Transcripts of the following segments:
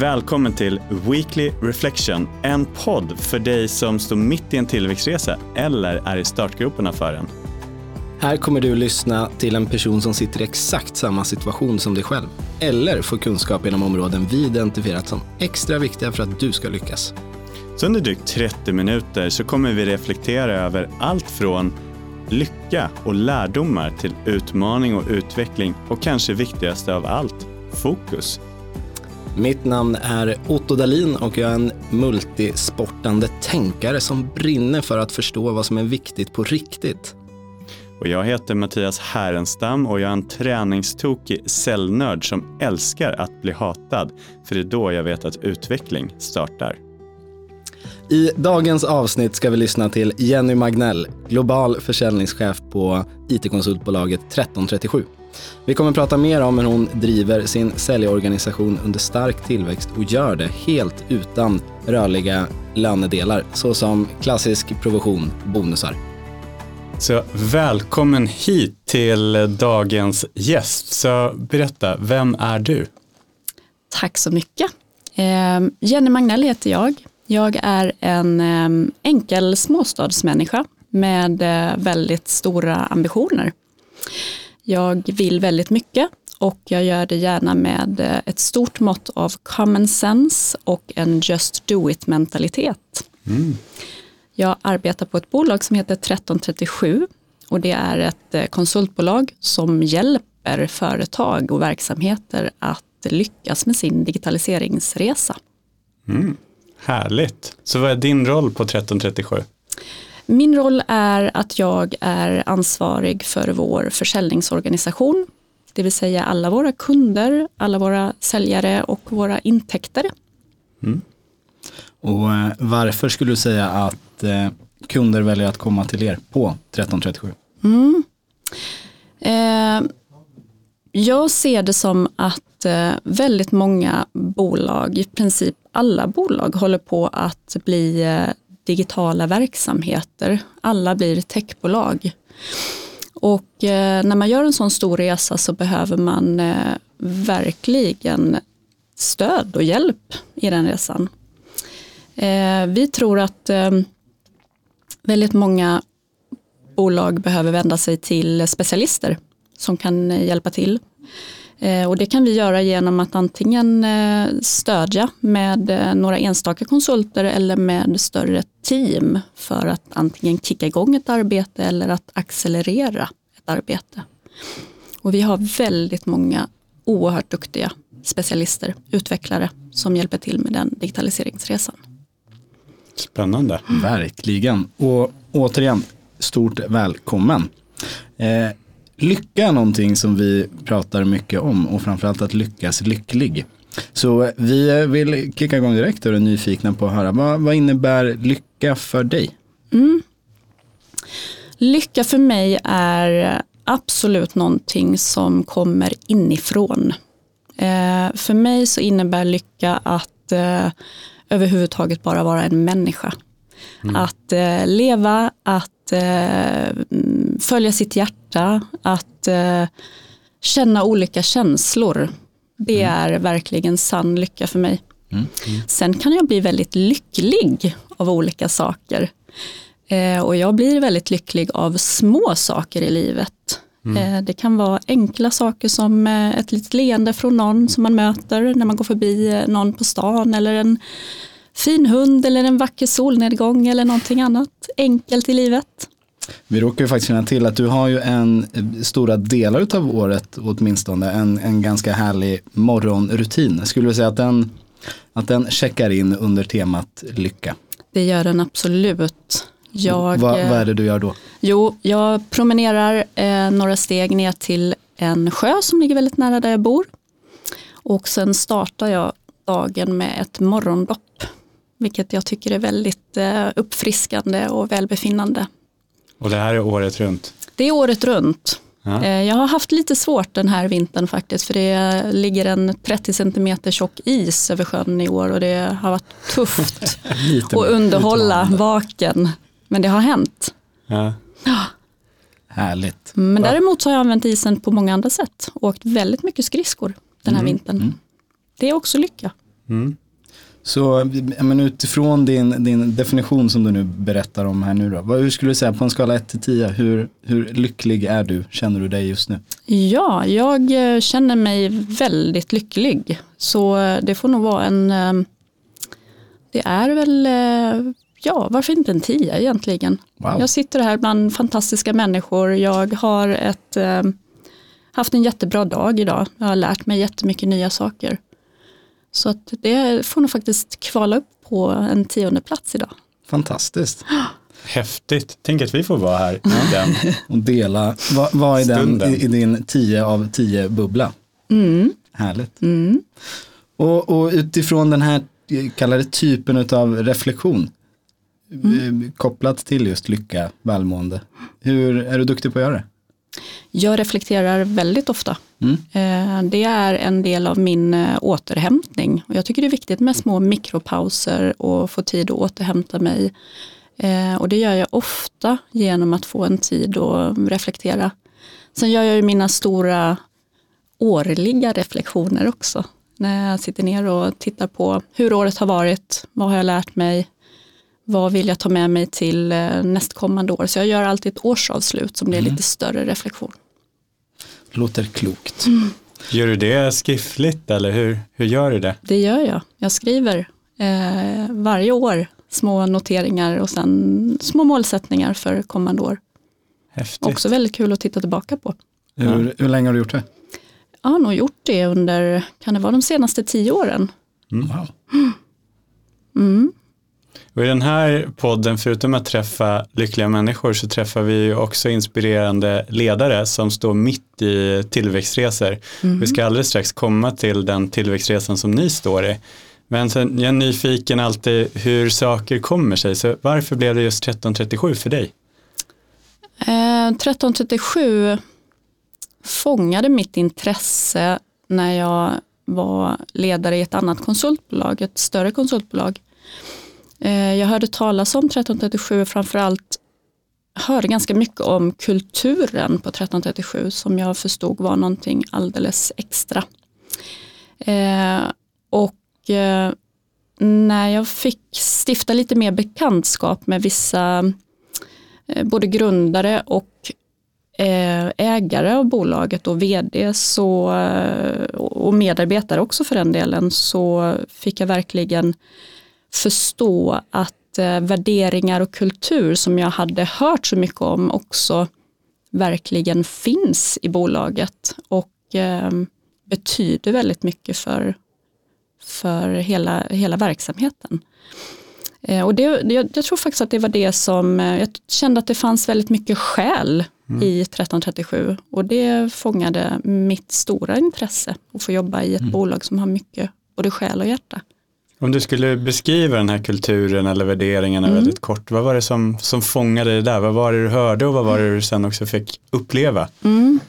Välkommen till Weekly Reflection, en podd för dig som står mitt i en tillväxtresa eller är i startgroparna för den. Här kommer du lyssna till en person som sitter i exakt samma situation som dig själv. Eller få kunskap inom områden vi identifierat som extra viktiga för att du ska lyckas. Så under drygt 30 minuter så kommer vi reflektera över allt från lycka och lärdomar till utmaning och utveckling och kanske viktigaste av allt, fokus. Mitt namn är Otto Dalin och jag är en multisportande tänkare som brinner för att förstå vad som är viktigt på riktigt. Och jag heter Mattias Härenstam och jag är en träningstokig cellnörd som älskar att bli hatad, för det är då jag vet att utveckling startar. I dagens avsnitt ska vi lyssna till Jenny Magnell, global försäljningschef på IT-konsultbolaget 1337. Vi kommer prata mer om hur hon driver sin säljorganisation under stark tillväxt och gör det helt utan rörliga lönedelar såsom klassisk provision, bonusar. Så välkommen hit till dagens gäst. Så berätta, vem är du? Tack så mycket. Eh, Jenny Magnell heter jag. Jag är en eh, enkel småstadsmänniska med eh, väldigt stora ambitioner. Jag vill väldigt mycket och jag gör det gärna med ett stort mått av common sense och en just do it mentalitet. Mm. Jag arbetar på ett bolag som heter 1337 och det är ett konsultbolag som hjälper företag och verksamheter att lyckas med sin digitaliseringsresa. Mm. Härligt. Så vad är din roll på 1337? Min roll är att jag är ansvarig för vår försäljningsorganisation, det vill säga alla våra kunder, alla våra säljare och våra intäkter. Mm. Och eh, varför skulle du säga att eh, kunder väljer att komma till er på 1337? Mm. Eh, jag ser det som att eh, väldigt många bolag, i princip alla bolag, håller på att bli eh, digitala verksamheter. Alla blir techbolag. Och eh, när man gör en sån stor resa så behöver man verkligen stöd och hjälp i den resan. Vi tror att väldigt många bolag behöver vända sig till specialister som kan eh, hjälpa till. Eh, och det kan vi göra genom att antingen eh, stödja med några enstaka konsulter eller med större team för att antingen kicka igång ett arbete eller att accelerera ett arbete. Och vi har väldigt många oerhört duktiga specialister, utvecklare som hjälper till med den digitaliseringsresan. Spännande. Mm. Verkligen. Och återigen, stort välkommen. Eh, lycka är någonting som vi pratar mycket om och framförallt att lyckas lycklig. Så vi vill kicka igång direkt och är nyfikna på att höra vad, vad innebär lycka för dig? Mm. Lycka för mig är absolut någonting som kommer inifrån. Eh, för mig så innebär lycka att eh, överhuvudtaget bara vara en människa. Mm. Att eh, leva, att eh, följa sitt hjärta, att eh, känna olika känslor. Det mm. är verkligen sann lycka för mig. Mm. Mm. Sen kan jag bli väldigt lycklig av olika saker. Eh, och jag blir väldigt lycklig av små saker i livet. Mm. Eh, det kan vara enkla saker som eh, ett litet leende från någon som man möter när man går förbi eh, någon på stan eller en fin hund eller en vacker solnedgång eller någonting annat enkelt i livet. Vi råkar ju faktiskt känna till att du har ju en stora delar av året åtminstone en, en ganska härlig morgonrutin. Skulle du säga att den, att den checkar in under temat lycka? Det gör den absolut. Jag, vad, vad är det du gör då? Jo, jag promenerar eh, några steg ner till en sjö som ligger väldigt nära där jag bor. Och sen startar jag dagen med ett morgondopp. Vilket jag tycker är väldigt eh, uppfriskande och välbefinnande. Och det här är året runt? Det är året runt. Ja. Eh, jag har haft lite svårt den här vintern faktiskt för det ligger en 30 cm tjock is över sjön i år och det har varit tufft att underhålla vaken. Men det har hänt. Ja. Härligt. Men däremot så har jag använt isen på många andra sätt och åkt väldigt mycket skridskor den här mm. vintern. Mm. Det är också lycka. Mm. Så men utifrån din, din definition som du nu berättar om här nu då, vad, hur skulle du säga på en skala 1 till 10, hur, hur lycklig är du, känner du dig just nu? Ja, jag eh, känner mig väldigt lycklig. Så eh, det får nog vara en, eh, det är väl, ja varför inte en 10 egentligen. Wow. Jag sitter här bland fantastiska människor, jag har ett, haft en jättebra dag idag, jag har lärt mig jättemycket nya saker. Så att det får nog faktiskt kvala upp på en tionde plats idag. Fantastiskt. Häftigt. Tänk att vi får vara här i den Och dela. Vad, vad är den i, i, din 10 av 10 bubbla? Mm. Härligt. Mm. Och, och, utifrån den här kallade typen av reflektion mm. Eh, kopplat till just lycka, välmående. Hur är du duktig på att göra det? Jag reflekterar väldigt ofta. Mm. Det är en del av min eh, återhämtning. jag tycker det är viktigt med små mikropauser och få tid att återhämta mig. Eh, och det gör jag ofta genom att få en tid att reflektera. Sen gör jag ju mina stora årliga reflektioner också. När jag sitter ner och tittar på hur året har varit, vad har jag lärt mig, vad vill jag ta med mig till nästkommande år? Så jag gör alltid ett årsavslut som blir mm. lite större reflektion. Låter klokt. Mm. Gör du det skriftligt eller hur, hur gör du det? Det gör jag. Jag skriver eh, varje år små noteringar och sen små målsättningar för kommande år. Häftigt. Också väldigt kul att titta tillbaka på. Hur, ja. hur länge har du gjort det? Jag har nog gjort det under, kan det vara de senaste tio åren? Mm. Wow. Mm. Och I den här podden, förutom att träffa lyckliga människor, så träffar vi också inspirerande ledare som står mitt i tillväxtresor. Mm. Vi ska alldeles strax komma till den tillväxtresan som ni står i. Men sen, jag är nyfiken alltid hur saker kommer sig, så varför blev det just 1337 för dig? Eh, 1337 fångade mitt intresse när jag var ledare i ett annat konsultbolag, ett större konsultbolag. Eh, jag hörde talas om 1337 framförallt hörde ganska mycket om kulturen på 1337 som jag förstod var någonting alldeles extra. Eh, och eh, när jag fick stifta lite mer bekantskap med vissa eh, både grundare och eh, ägare av bolaget och vd så, och medarbetare också för den delen så fick jag verkligen förstå att eh, värderingar och kultur som jag hade hört så mycket om också verkligen finns i bolaget och eh, betyder väldigt mycket för, för hela, hela verksamheten. Eh, och det, jag, jag, tror faktiskt att det var det som, eh, jag kände att det fanns väldigt mycket skäl mm. i 1337 och det fångade mitt stora intresse att få jobba i ett mm. bolag som har mycket både själ och hjärta. Om du skulle beskriva den här kulturen eller värderingarna mm. väldigt kort, vad var det som, som fångade det där? Vad var det du hörde och vad var det du sen också fick uppleva? Mm.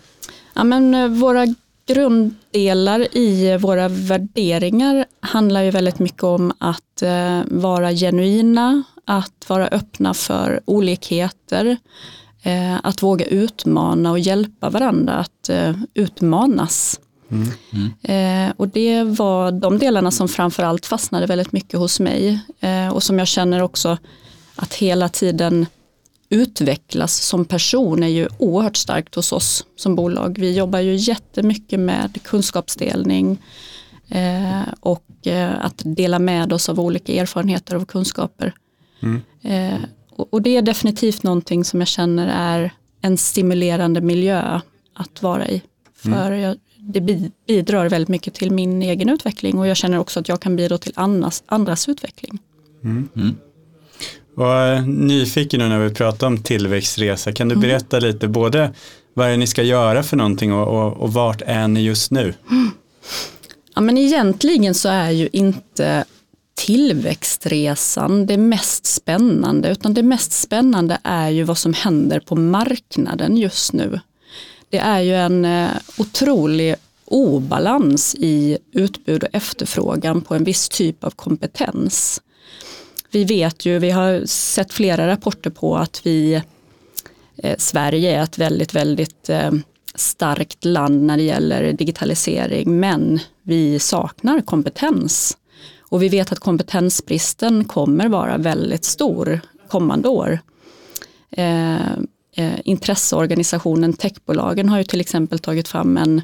Ja, men, eh, våra grunddelar i våra värderingar handlar ju väldigt mycket om att eh, vara genuina, att vara öppna för olikheter, eh, att våga utmana och hjälpa varandra att eh, utmanas. Mm. Eh, och det var de delarna som framförallt fastnade väldigt mycket hos mig eh, och som jag känner också att hela tiden utvecklas som person är ju oerhört starkt hos oss som bolag. Vi jobbar ju jättemycket med kunskapsdelning eh, och att dela med oss av olika erfarenheter och kunskaper. Mm. Och, och det är definitivt någonting som jag känner är en stimulerande miljö att vara i. För mm. jag, det bidrar väldigt mycket till min egen utveckling och jag känner också att jag kan bidra till andras, andras utveckling. Mm. Mm. Och nyfiken nu när vi pratar om tillväxtresa, kan du mm. berätta mm. lite både vad är det ni ska göra för någonting och, och, och vart är ni just nu? Ja, men egentligen så är ju inte tillväxtresan det mest spännande, utan det mest spännande är ju vad som händer på marknaden just nu det är ju en eh, otrolig obalans i utbud och efterfrågan på en viss typ av kompetens. Vi vet ju, vi har sett flera rapporter på att vi, eh, Sverige är ett väldigt, väldigt eh, starkt land när det gäller digitalisering, men vi saknar kompetens. Och vi vet att kompetensbristen kommer vara väldigt stor kommande år. Eh, eh, intresseorganisationen Techbolagen har ju till exempel tagit fram en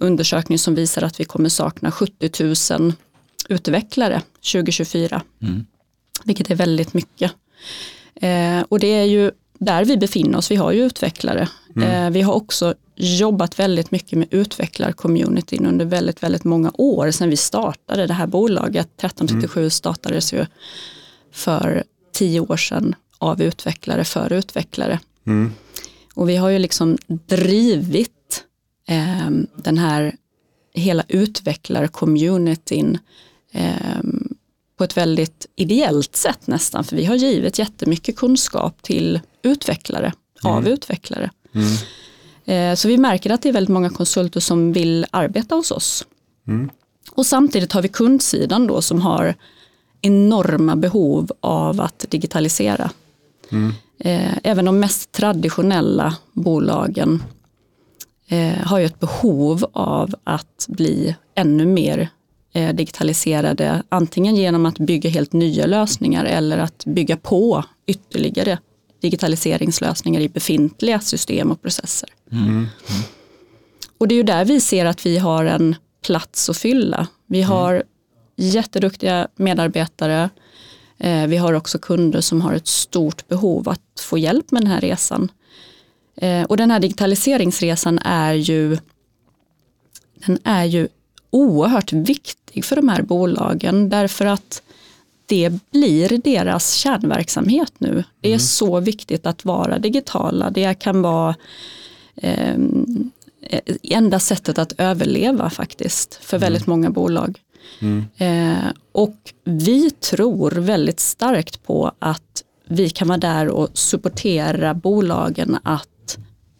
undersökning som visar att vi kommer sakna 70 000 utvecklare 2024. Mm. Vilket är väldigt mycket. Eh, och det är ju där vi befinner oss, vi har ju utvecklare. Mm. Eh, vi har också jobbat väldigt mycket med utvecklarcommunityn under väldigt, väldigt många år sedan vi startade det här bolaget. 1337 mm. startades ju för tio år sedan av utvecklare för utvecklare. Mm. Och vi har ju liksom drivit eh, den här hela utvecklarcommunityn eh, på ett väldigt ideellt sätt nästan, för vi har givit jättemycket kunskap till utvecklare, mm. av utvecklare. Mm. Eh, så vi märker att det är väldigt många konsulter som vill arbeta hos oss. Mm. Och samtidigt har vi kundsidan då som har enorma behov av att digitalisera. Eh, även de mest traditionella bolagen eh, har ju ett behov av att bli ännu mer digitaliserade, antingen genom att bygga helt nya lösningar eller att bygga på ytterligare digitaliseringslösningar i befintliga system och processer. Mm. Mm. Och det är ju där vi ser att vi har en plats att fylla. Vi mm. har mm. jätteduktiga medarbetare. Eh, vi har också kunder som har ett stort behov att få hjälp med den här resan. Eh, och den här digitaliseringsresan är ju, den är ju oerhört viktig för de här bolagen därför att det blir deras kärnverksamhet nu. Det är mm. så viktigt att vara digitala. Det kan vara eh, enda sättet att överleva faktiskt för mm. väldigt många bolag. Mm. Eh, och vi tror väldigt starkt på att vi kan vara där och supportera bolagen att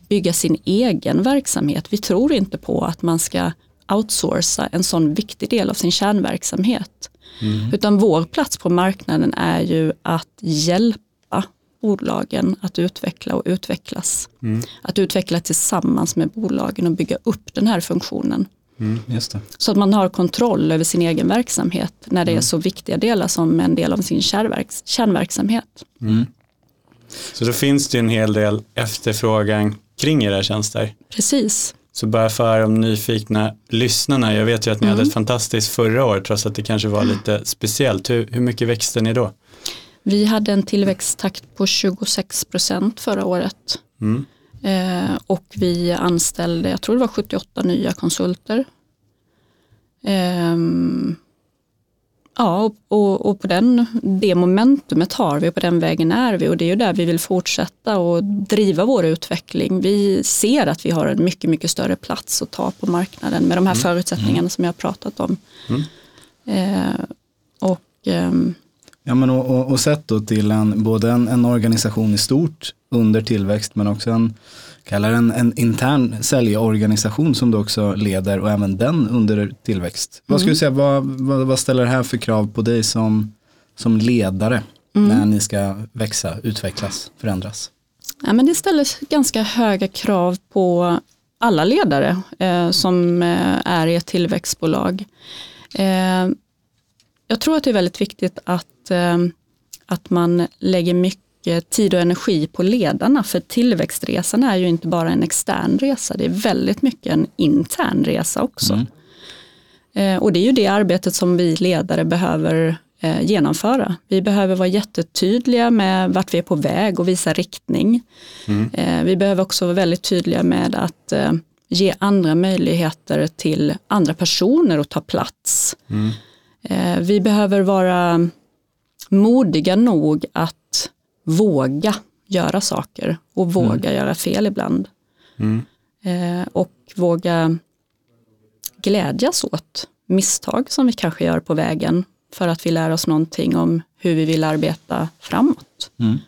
bygga sin egen verksamhet. Vi tror inte på att man ska outsourca en sån viktig del av sin kärnverksamhet. Mm. Utan vår plats på marknaden är ju att hjälpa bolagen att utveckla och utvecklas. Mm. Att utveckla tillsammans med bolagen och bygga upp den här funktionen. Mm, så att man har kontroll över sin egen verksamhet när det är mm. så viktiga delar som en del av sin kärnverks kärnverksamhet. Mm. Så då finns det en hel del efterfrågan kring era tjänster? Precis. Så bara för de nyfikna lyssnarna, jag vet ju att ni mm. hade ett fantastiskt förra år trots att det kanske var lite speciellt. Hur, hur mycket växte ni då? Vi hade en tillväxttakt på 26 procent förra året. Eh, och vi anställde, jag tror det var 78 nya konsulter. Eh, Ja, och, och, på den, det momentumet har vi och på den vägen är vi och det är ju där vi vill fortsätta och driva vår utveckling. Vi ser att vi har en mycket, mycket större plats att ta på marknaden med de här mm. förutsättningarna mm. som jag har pratat om. Mm. Eh, och, ehm, ja, men och, och, och sett då till en, både en, en organisation i stort under tillväxt men också en kallar en, en intern säljorganisation som du också leder och även den under tillväxt. Mm. Vad skulle du säga, vad, vad, vad, ställer det här för krav på dig som, som ledare mm. när ni ska växa, utvecklas, förändras? Ja, men det ställer ganska höga krav på alla ledare eh, som eh, är i ett tillväxtbolag. Eh, jag tror att det är väldigt viktigt att, eh, att man lägger mycket tid och energi på ledarna för tillväxtresan är ju inte bara en extern resa, det är väldigt mycket en intern resa också. Mm. Eh, och det är ju det arbetet som vi ledare behöver eh, genomföra. Vi behöver vara jättetydliga med vart vi är på väg och visa riktning. Mm. Eh, vi behöver också vara väldigt tydliga med att ge andra möjligheter till andra personer att ta plats. Mm. Vi behöver vara modiga nog att våga göra saker och våga mm. göra fel ibland. Mm. Eh, och våga glädjas åt misstag som vi kanske gör på vägen för att vi lär oss någonting om hur vi vill arbeta framåt. Mm.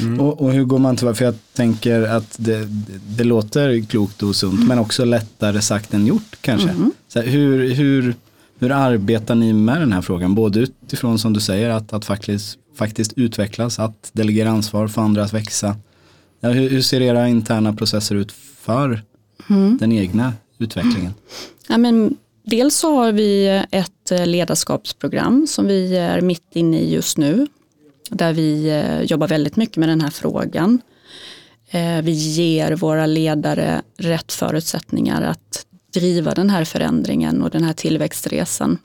Mm. Och, och, hur går man till För jag tänker att det, det, det låter klokt och sunt mm. men också lättare sagt än gjort kanske. Mm. Så här, hur, hur, hur arbetar ni med den här frågan? Både utifrån som du säger att, att faktiskt faktiskt utvecklas, att delegera ansvar, få andra att växa. Ja, hur, hur, ser era interna processer ut för mm. den egna utvecklingen? Ja, men dels så har vi ett ledarskapsprogram som vi är mitt inne i just nu. Där vi jobbar väldigt mycket med den här frågan. Vi ger våra ledare rätt förutsättningar att driva den här förändringen och den här tillväxtresan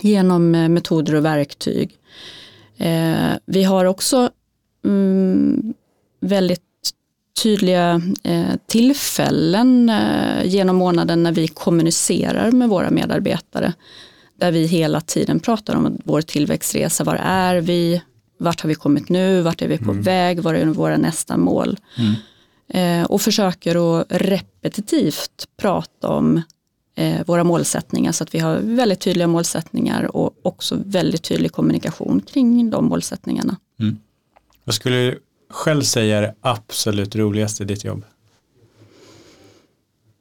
genom metoder och verktyg. Vi har också mm, väldigt tydliga eh, tillfällen eh, genom månaden när vi kommunicerar med våra medarbetare. Där vi hela tiden pratar om vår tillväxtresa. Var är vi? Vart har vi kommit nu? Vart är vi på mm. väg? Var är våra nästa mål? Mm. Eh, och försöker att repetitivt prata om eh, våra målsättningar så att vi har väldigt tydliga målsättningar och också väldigt tydlig kommunikation kring de målsättningarna. Mm. Vad skulle själv säga är det absolut roligaste i ditt jobb?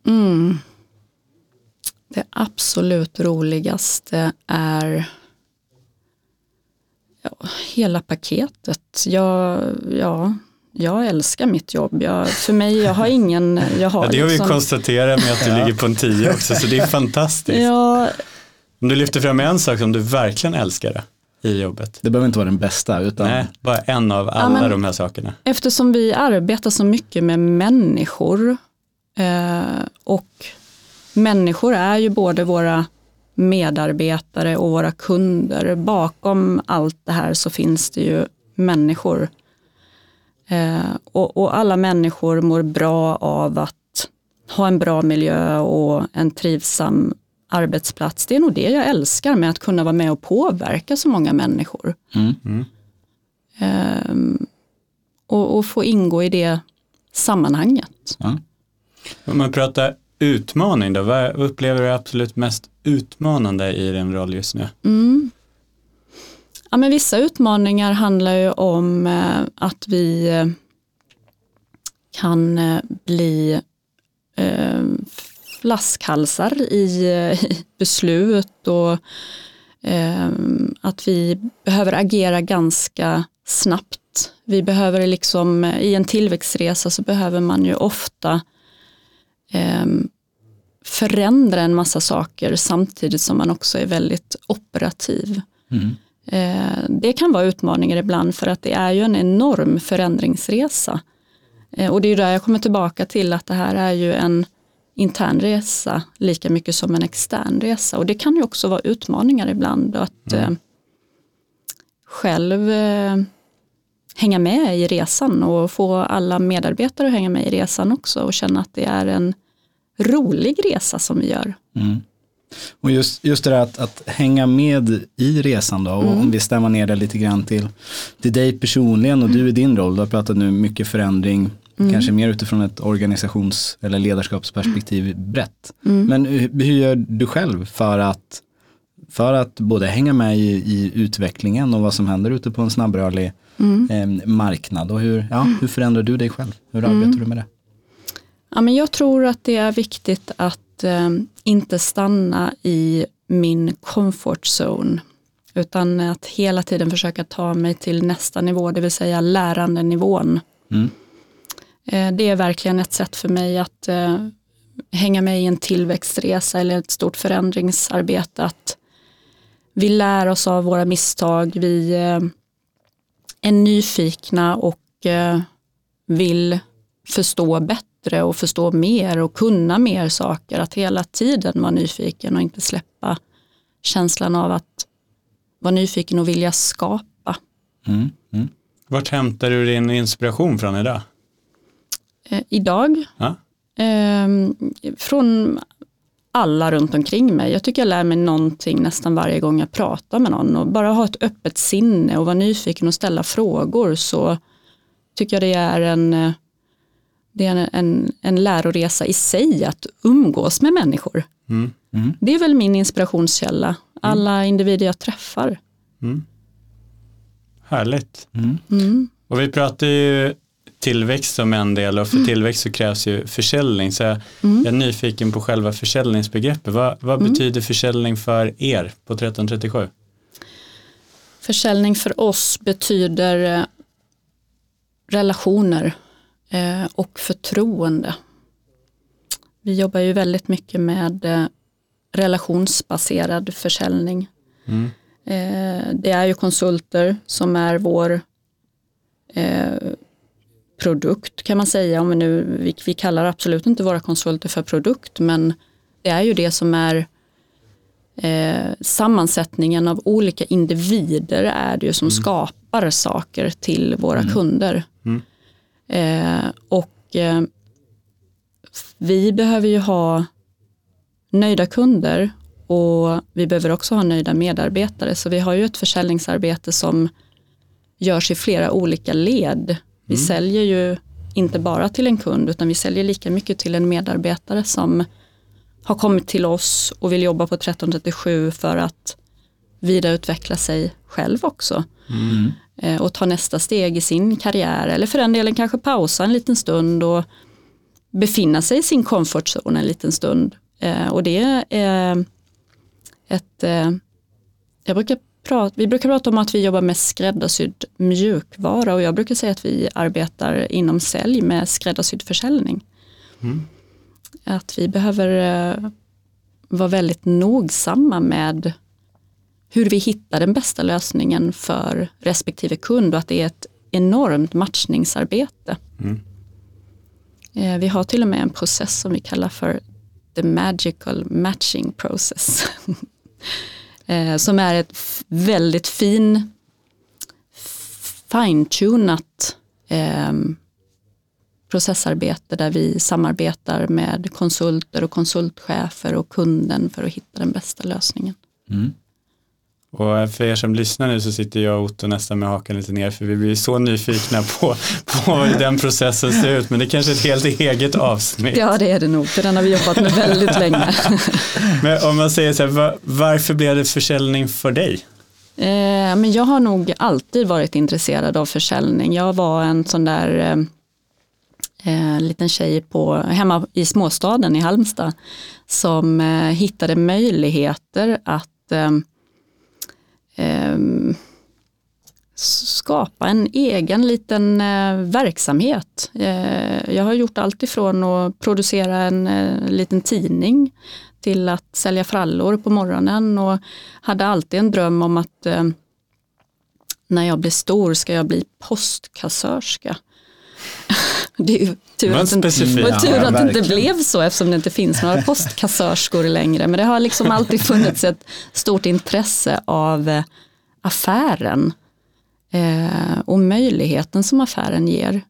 Mm. Det absolut roligaste är ja, hela paketet. Jag, ja, jag älskar mitt jobb. Jag, för mig, jag har ingen... Jag har ja, det har liksom... vi konstaterat med att du ligger på en tio också, så det är fantastiskt. Ja. Om du lyfter fram en sak som du verkligen älskar det i jobbet. Det behöver inte vara den bästa. Utan... Nej, bara en av alla ja, de här sakerna. Eftersom vi arbetar så mycket med människor eh, och människor är ju både våra medarbetare och våra kunder. Bakom allt det här så finns det ju människor. Eh, och, och alla människor mår bra av att ha en bra miljö och en trivsam arbetsplats. Det är nog det jag älskar med att kunna vara med och påverka så många människor. Mm. Mm. Um, och, och, få ingå i det sammanhanget. Ja. Om man pratar utmaning då, vad upplever du absolut mest utmanande i din roll just nu? Mm. Ja, men vissa utmaningar handlar ju om eh, att vi eh, kan eh, bli eh, flaskhalsar i, i eh, beslut och eh, att vi behöver agera ganska snabbt. Vi behöver liksom, i en tillväxtresa så behöver man ju ofta eh, förändra en massa saker samtidigt som man också är väldigt operativ. Mm. Eh, det kan vara utmaningar ibland för att det är ju en enorm förändringsresa. Eh, och det är där jag kommer tillbaka till att det här är ju en intern resa lika mycket som en extern resa. Och det kan ju också vara utmaningar ibland att mm. eh, själv hänga med i resan och få alla medarbetare att hänga med i resan också och känna att det är en rolig resa som vi gör. Mm. Och just, just det där att, att hänga med i resan då, och mm. om vi stämmer ner det lite grann till, till dig personligen och du i din roll, du har pratat nu mycket förändring, Mm. Kanske mer utifrån ett organisations eller ledarskapsperspektiv brett. Mm. Men hur, hur gör du själv för att, för att både hänga med i, i utvecklingen och vad som händer ute på en snabbrörlig mm. eh, marknad och hur, ja, hur förändrar du dig själv? Hur mm. arbetar du med det? Ja, men jag tror att det är viktigt att eh, inte stanna i min comfort zone utan att hela tiden försöka ta mig till nästa nivå, det vill säga lärandenivån. Mm. Eh, det är verkligen ett sätt för mig att eh, hänga med i en tillväxtresa eller ett stort förändringsarbete. Att vi lär oss av våra misstag, vi eh, är nyfikna och vill förstå bättre och förstå mer och kunna mer saker. Att hela tiden vara nyfiken och inte släppa känslan av att vara nyfiken och vilja skapa. Mm, mm. Vart hämtar du din inspiration från idag? eh, idag. Ja. Eh, från alla runt omkring mig. Jag tycker jag lär mig någonting nästan varje gång jag pratar med någon och bara ha ett öppet sinne och vara nyfiken och ställa frågor så tycker jag det är en, eh, det är en, en läroresa i sig att umgås med människor. Mm. Mm. Det är väl min inspirationskälla, alla mm. individer jag träffar. Mm. Härligt. Mm. Mm. Och vi pratar ju tillväxt som en del och för mm. tillväxt så krävs ju försäljning. Så jag, mm. är nyfiken på själva försäljningsbegreppet. Vad, vad mm. betyder försäljning för er på 1337? Försäljning för oss betyder eh, relationer och förtroende. Vi jobbar ju väldigt mycket med eh, relationsbaserad försäljning. Eh, det är ju konsulter som är vår eh, produkt kan man säga. Om vi, nu, vi, vi kallar absolut inte våra konsulter för produkt men det är ju det som är eh, sammansättningen av olika individer är det ju som skapar saker till våra kunder. Eh, och eh, vi behöver ju ha nöjda kunder och vi behöver också ha nöjda medarbetare. Så vi har ju ett försäljningsarbete som görs i flera olika led. Vi säljer ju inte bara till en kund utan vi säljer lika mycket till en medarbetare som har kommit till oss och vill jobba på 1337 för att vidareutveckla sig själv också. Eh, och ta nästa steg i sin karriär eller för den delen kanske pausa en liten stund och befinna sig i sin comfort zone en liten stund. Eh, och det är ett, eh, jag brukar prata, vi brukar prata om att vi jobbar med skräddarsydd mjukvara och jag brukar säga att vi arbetar inom sälj med skräddarsydd försäljning. Att vi behöver eh, vara väldigt nogsamma med hur vi hittar den bästa lösningen för respektive kund och att det är ett enormt matchningsarbete. Eh, Vi har till och med en process som vi kallar för the magical matching process. Eh, som är ett väldigt fin fine-tunat eh, processarbete där vi samarbetar med konsulter och konsultchefer och kunden för att hitta den bästa lösningen. Och för er som lyssnar nu så sitter jag och Otto nästan med hakan lite ner för vi blir så nyfikna på, på hur den processen ser ut men det är kanske är ett helt eget avsnitt. Ja det är det nog, för den har vi jobbat med väldigt länge. Men om man säger så här, va- varför blev det försäljning för dig? Eh, men jag har nog alltid varit intresserad av försäljning. Jag var en sån där eh, eh, liten tjej på, hemma i småstaden i Halmstad som eh, hittade möjligheter att eh, eh, skapa en egen liten eh, verksamhet. Eh, jag har gjort allt ifrån att producera en eh, liten tidning till att sälja frallor på morgonen och hade alltid en dröm om att eh, när jag blir stor ska jag bli postkassörska. Det är ju tur att, inte- tur Ja, att det inte blev så eftersom det inte finns några postkassörskor längre. Men det har liksom alltid funnits ett stort intresse av eh, affären eh, och möjligheten som affären ger.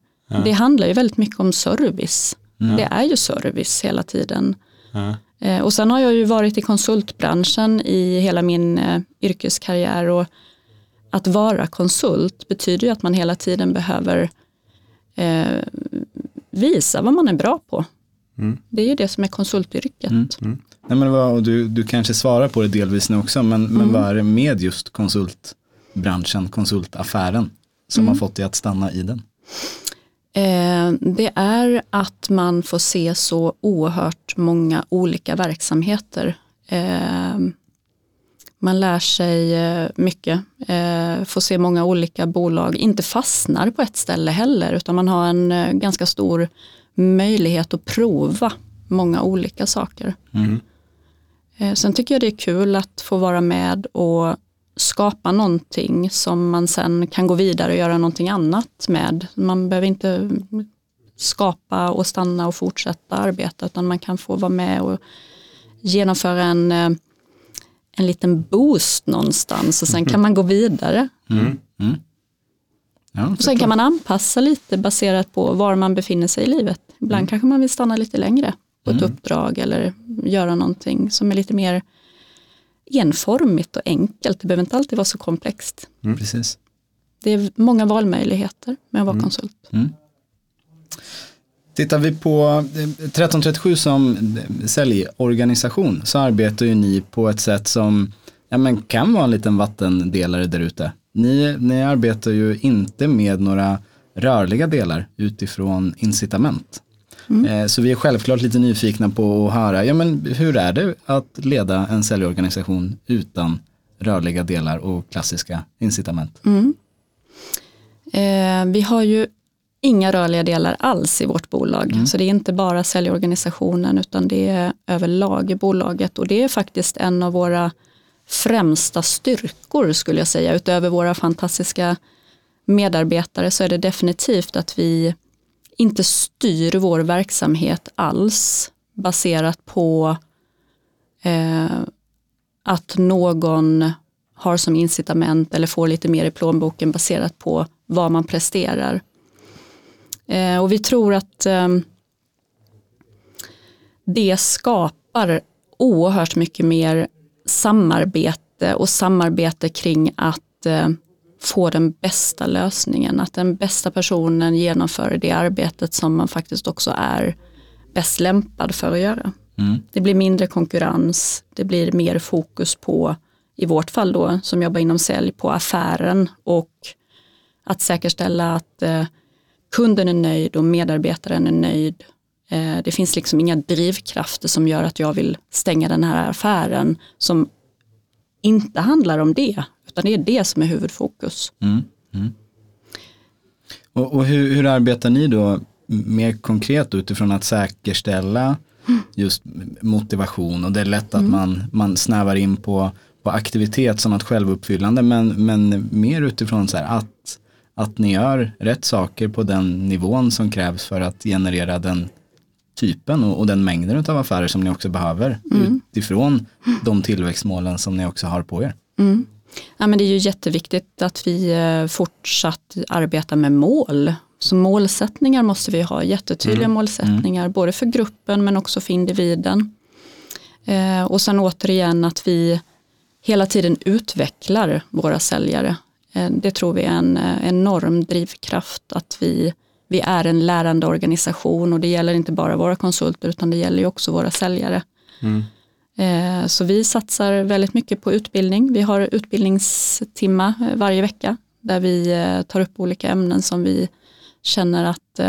Det handlar ju väldigt mycket om service. Det är ju service hela tiden. Ja. Eh, och sen har jag ju varit i konsultbranschen i hela min eh, yrkeskarriär och att vara konsult betyder ju att man hela tiden behöver eh, visa vad man är bra på. Det är ju det som är konsultyrket. Nej, men vad, du, du kanske svarar på det delvis nu också, men, men vad är det med just konsultbranschen, konsultaffären, som har fått dig att stanna i den? Eh, det är att man får se så oerhört många olika verksamheter. Eh, man lär sig eh, mycket, eh, får se många olika bolag, inte fastnar på ett ställe heller, utan man har en eh, ganska stor möjlighet att prova många olika saker. Eh, sen tycker jag det är kul att få vara med och skapa någonting som man sen kan gå vidare och göra någonting annat med. Man behöver inte skapa och stanna och fortsätta arbeta utan man kan få vara med och genomföra en, en liten boost någonstans och sen kan man gå vidare. Ja, Och sen kan man anpassa lite baserat på var man befinner sig i livet. Ibland kanske man vill stanna lite längre på ett uppdrag eller göra någonting som är lite mer enformigt och enkelt. Det behöver inte alltid vara så komplext. Precis. Det är många valmöjligheter med att vara konsult. Tittar vi på eh, 1337 som eh, säljorganisation så arbetar ju ni på ett sätt som ja, men kan vara en liten vattendelare där ute. Ni, ni arbetar ju inte med några rörliga delar utifrån incitament. Eh, Så vi är självklart lite nyfikna på att höra, ja men hur är det att leda en säljorganisation utan rörliga delar och klassiska incitament? Eh, vi har ju inga rörliga delar alls i vårt bolag. Mm. Så det är inte bara säljorganisationen utan det är överlag i bolaget och det är faktiskt en av våra främsta styrkor skulle jag säga. Utöver våra fantastiska medarbetare så är det definitivt att vi inte styr vår verksamhet alls baserat på eh, att någon har som incitament eller får lite mer i plånboken baserat på vad man presterar. Eh, och vi tror att eh, det skapar oerhört mycket mer samarbete och samarbete kring att eh, få den bästa lösningen, att den bästa personen genomför det arbetet som man faktiskt också är bäst lämpad för att göra. Mm. Det blir mindre konkurrens, det blir mer fokus på, i vårt fall då som jobbar inom sälj, på affären och att säkerställa att eh, kunden är nöjd och medarbetaren är nöjd. Eh, det finns liksom inga drivkrafter som gör att jag vill stänga den här affären som inte handlar om det, utan det är det som är huvudfokus. Mm. Mm. Och, och hur, hur, arbetar ni då mer konkret utifrån att säkerställa just motivation och det är lätt att mm. man, man snävar in på, på aktivitet som något självuppfyllande men, men mer utifrån så här att, att ni gör rätt saker på den nivån som krävs för att generera den typen och, och den mängden av affärer som ni också behöver mm. utifrån de tillväxtmålen som ni också har på er. Mm. Ja, men det är ju jätteviktigt att vi eh, fortsatt arbetar med mål. Så målsättningar måste vi ha, jättetydliga mm. målsättningar, mm. både för gruppen men också för individen. Eh, och sen återigen att vi hela tiden utvecklar våra säljare. Eh, det tror vi är en eh, enorm drivkraft att vi, vi är en lärande organisation och det gäller inte bara våra konsulter utan det gäller också våra säljare. Mm. Eh, så vi satsar väldigt mycket på utbildning. Vi har utbildningstimma varje vecka där vi tar upp olika ämnen som vi känner att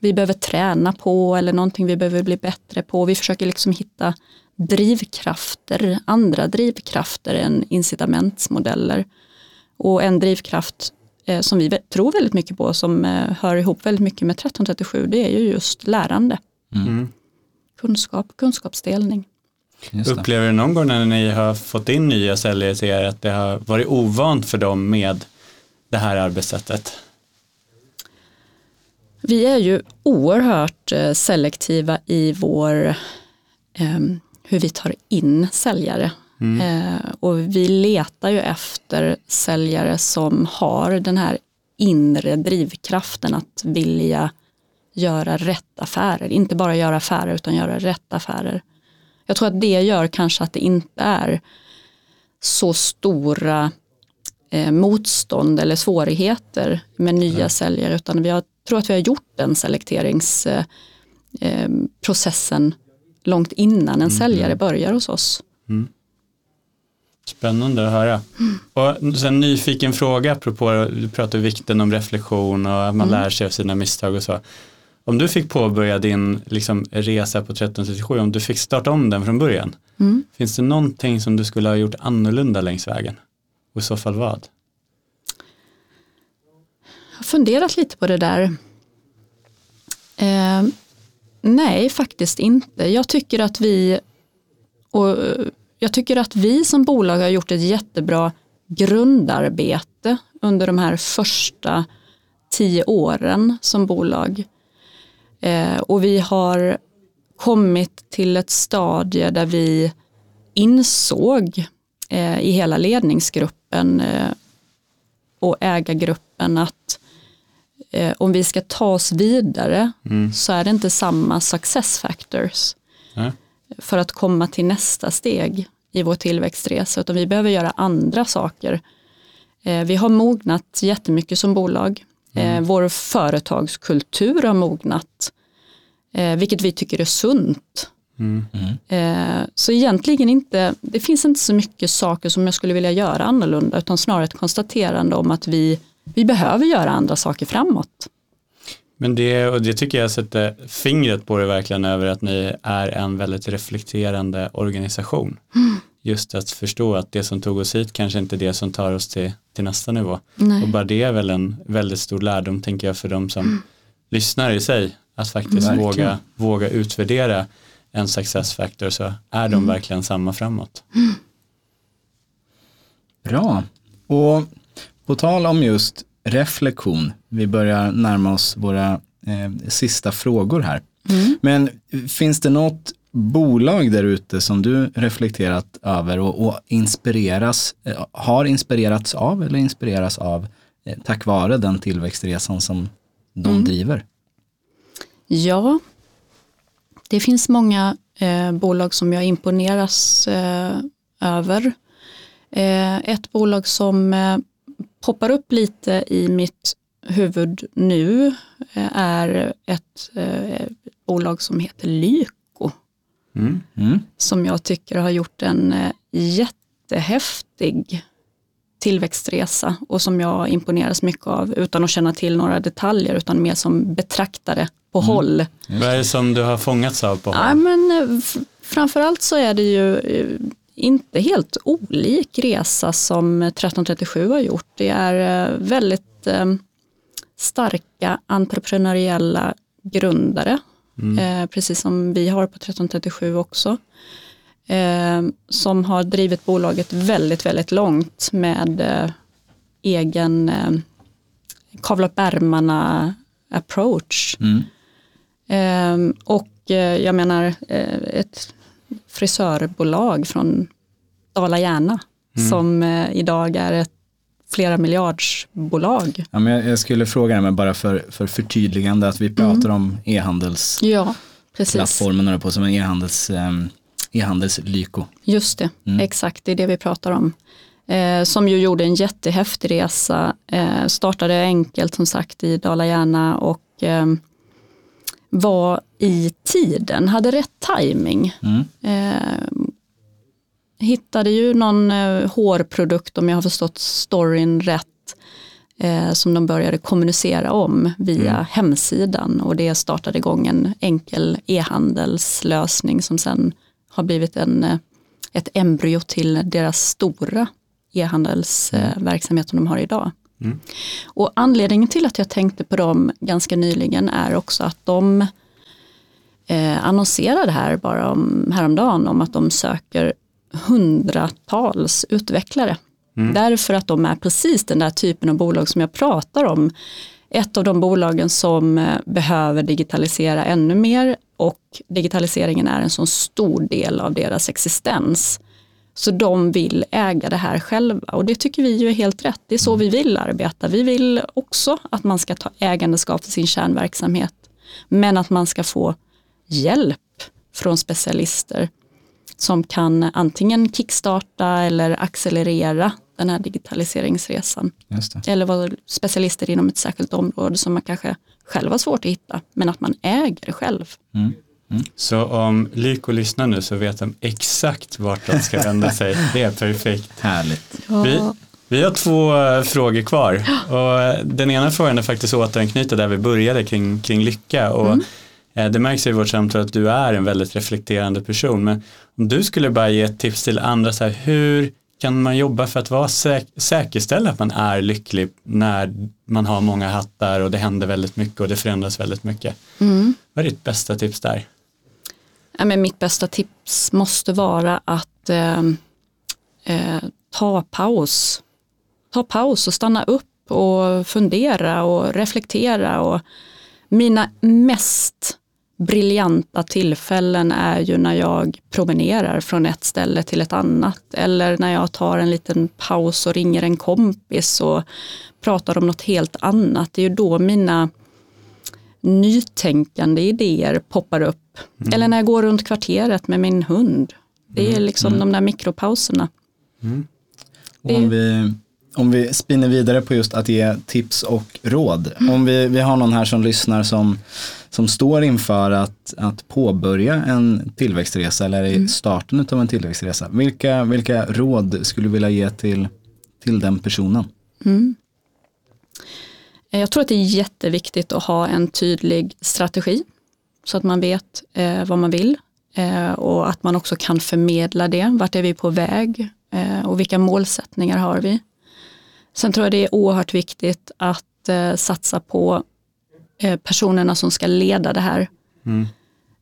vi behöver träna på eller någonting vi behöver bli bättre på. Vi försöker liksom hitta drivkrafter, andra drivkrafter än incitamentsmodeller. Och en drivkraft som vi tror väldigt mycket på, som hör ihop väldigt mycket med 1337, det är ju just lärande. Mm. Kunskap, kunskapsdelning. Upplever du någon gång när ni har fått in nya säljare till er att det har varit ovant för dem med det här arbetssättet? Vi är ju oerhört eh, selektiva i vår, eh, hur vi tar in säljare. Mm. Eh, och vi letar ju efter säljare som har den här inre drivkraften att vilja göra rätt affärer. Inte bara göra affärer utan göra rätt affärer. Jag tror att det gör kanske att det inte är så stora eh, motstånd eller svårigheter med nya mm. säljare utan vi har, tror att vi har gjort den selekteringsprocessen eh, långt innan en mm. säljare börjar hos oss. Mm. Spännande att höra. Mm. Och sen nyfiken fråga apropå, du pratar vikten om reflektion och att man mm. lär sig av sina misstag och så. Om du fick påbörja din liksom, resa på 1337, om du fick starta om den från början, mm. finns det någonting som du skulle ha gjort annorlunda längs vägen? Och i så fall vad? Jag har funderat lite på det där. Eh, nej, faktiskt inte. Jag tycker att vi och jag tycker att vi som bolag har gjort ett jättebra grundarbete under de här första tio åren som bolag. Eh, och vi har kommit till ett stadie där vi insåg eh, i hela ledningsgruppen eh, och ägargruppen att eh, om vi ska ta oss vidare mm. så är det inte samma success factors mm. för att komma till nästa steg i vår tillväxtresa utan vi behöver göra andra saker. Eh, vi har mognat jättemycket som bolag. Mm. Eh, vår företagskultur har mognat, eh, vilket vi tycker är sunt. Mm. Eh, så egentligen inte, det finns inte så mycket saker som jag skulle vilja göra annorlunda, utan snarare ett konstaterande om att vi, vi behöver göra andra saker framåt. Men det, och det tycker jag sätter fingret på det verkligen över att ni är en väldigt reflekterande organisation. Mm. Just att förstå att det som tog oss hit kanske inte är det som tar oss till, till nästa nivå. Nej. Och bara det är väl en väldigt stor lärdom tänker jag för de som, lyssnare i sig att faktiskt Verkligen. våga, våga utvärdera en success factor så är de verkligen samma framåt. Bra. Och på tal om just reflektion, vi börjar närma oss våra eh, sista frågor här. Men finns det något bolag där ute som du reflekterat över och, och inspireras, eh, har inspirerats av eller inspireras av eh, tack vare den tillväxtresan som de driver? Ja, det finns många eh, bolag som jag imponeras eh, över. Ett bolag som poppar upp lite i mitt huvud nu eh, är ett eh, bolag som heter Lyko. Mm. Mm. Som jag tycker har gjort en eh, jättehäftig tillväxtresa och som jag imponeras mycket av utan att känna till några detaljer utan mer som betraktare på håll. Vad är det som du har fångats av på Ja, håll? men, eh, f- framförallt så är det ju inte helt olik resa som 1337 har gjort. Det är eh, väldigt eh, starka entreprenöriella grundare, eh, precis som vi har på 1337 också. Som har drivit bolaget väldigt, väldigt långt med egen kavla upp ärmarna approach. Mm. Och jag menar ett frisörbolag från Dala-Järna som eh, idag är ett flera miljardsbolag. Ja, men jag, jag skulle fråga dig, men bara för, för förtydligande, att vi pratar om e-handelsplattformen, Ja, på, som en e-handels, um, e-handelslyko. Just det, exakt, det är det vi pratar om. Eh, som ju gjorde en jättehäftig resa, eh, startade enkelt som sagt i Dala-Järna och eh, var i tiden, hade rätt timing. Mm. Eh, hittade ju någon eh, hårprodukt om jag har förstått storyn rätt eh, som de började kommunicera om via hemsidan och det startade igång en enkel e-handelslösning som sen har blivit en, eh, ett embryo till deras stora e-handelsverksamhet som de har idag. Och anledningen till att jag tänkte på dem ganska nyligen är också att de eh, annonserade här bara om, häromdagen om att de söker hundratals utvecklare. Därför att de är precis den där typen av bolag som jag pratar om. Ett av de bolagen som eh, behöver digitalisera ännu mer och digitaliseringen är en så stor del av deras existens. Så de vill äga det här själva och det tycker vi ju är helt rätt. Det är så vi vill arbeta. Vi vill också att man ska ta ägandeskap till sin kärnverksamhet. Men att man ska få hjälp från specialister som kan antingen kickstarta eller accelerera den här digitaliseringsresan. Eller vara specialister inom ett särskilt område som man kanske själv har svårt att hitta, men att man äger det Så om Lyko lyssnar nu så vet de exakt vart de ska vända sig. Det är perfekt. Härligt. Vi, vi har två eh, frågor kvar och eh, den ena frågan är faktiskt återanknyta där vi började kring, kring lycka och eh, det märks i vårt samtal att du är en väldigt reflekterande person men om du skulle bara ge ett tips till andra så här, hur kan man jobba för att vara säk säkerställa att man är lycklig när man har många hattar och det händer väldigt mycket och det förändras väldigt mycket. Vad är ditt bästa tips där? Ja, men mitt bästa tips måste vara att eh, eh, ta paus. Ta paus och stanna upp och fundera och reflektera. Och mina mest briljanta tillfällen är ju när jag promenerar från ett ställe till ett annat eller när jag tar en liten paus och ringer en kompis och pratar om något helt annat. Det är ju då mina nytänkande idéer poppar upp. Eller när jag går runt kvarteret med min hund. Det är liksom de där mikropauserna. Och om, vi, om vi spinner vidare på just att ge tips och råd. Om vi, vi har någon här som lyssnar som, som står inför att, att påbörja en tillväxtresa eller i starten av en tillväxtresa. Vilka, vilka råd skulle du vilja ge till, till den personen? Jag tror att det är jätteviktigt att ha en tydlig strategi så att man vet eh, vad man vill eh, och att man också kan förmedla det. Vart är vi på väg eh, och vilka målsättningar har vi? Sen tror jag det är oerhört viktigt att eh, satsa på eh, personerna som ska leda det här. Mm.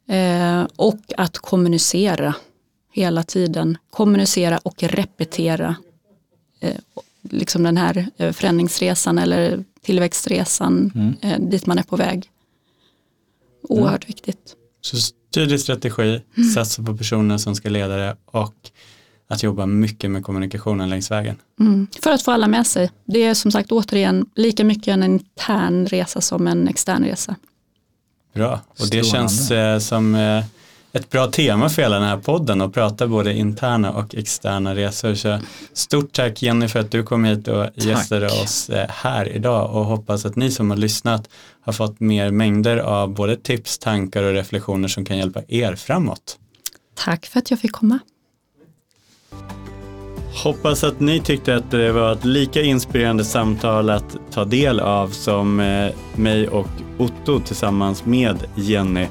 Eh, och att kommunicera hela tiden. Kommunicera och repetera eh, liksom den här eh, förändringsresan eller tillväxtresan Mm. eh, dit man är på väg. Oerhört viktigt. Så tydlig strategi, Mm. satsa på personer som ska leda det och att jobba mycket med kommunikationen längs vägen. Mm. För att få alla med sig. Det är som sagt återigen lika mycket en intern resa som en extern resa. Bra, och det Strålande. känns eh, som eh, ett bra tema för hela den här podden att prata både interna och externa resor. Så stort tack Jenny för att du kom hit och gästade oss eh, här idag och hoppas att ni som har lyssnat har fått mer mängder av både tips, tankar och reflektioner som kan hjälpa er framåt. Tack för att jag fick komma. Hoppas att ni tyckte att det var ett lika inspirerande samtal att ta del av som eh, mig och Otto tillsammans med Jenny.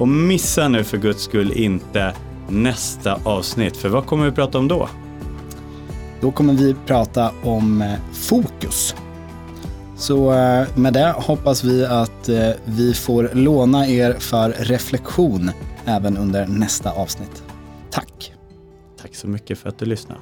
Och missa nu för guds skull inte nästa avsnitt, för vad kommer vi prata om då? Då kommer vi prata om eh, fokus. Så eh, med det hoppas vi att eh, vi får låna er för reflektion även under nästa avsnitt. Tack! Tack så mycket för att du lyssnade.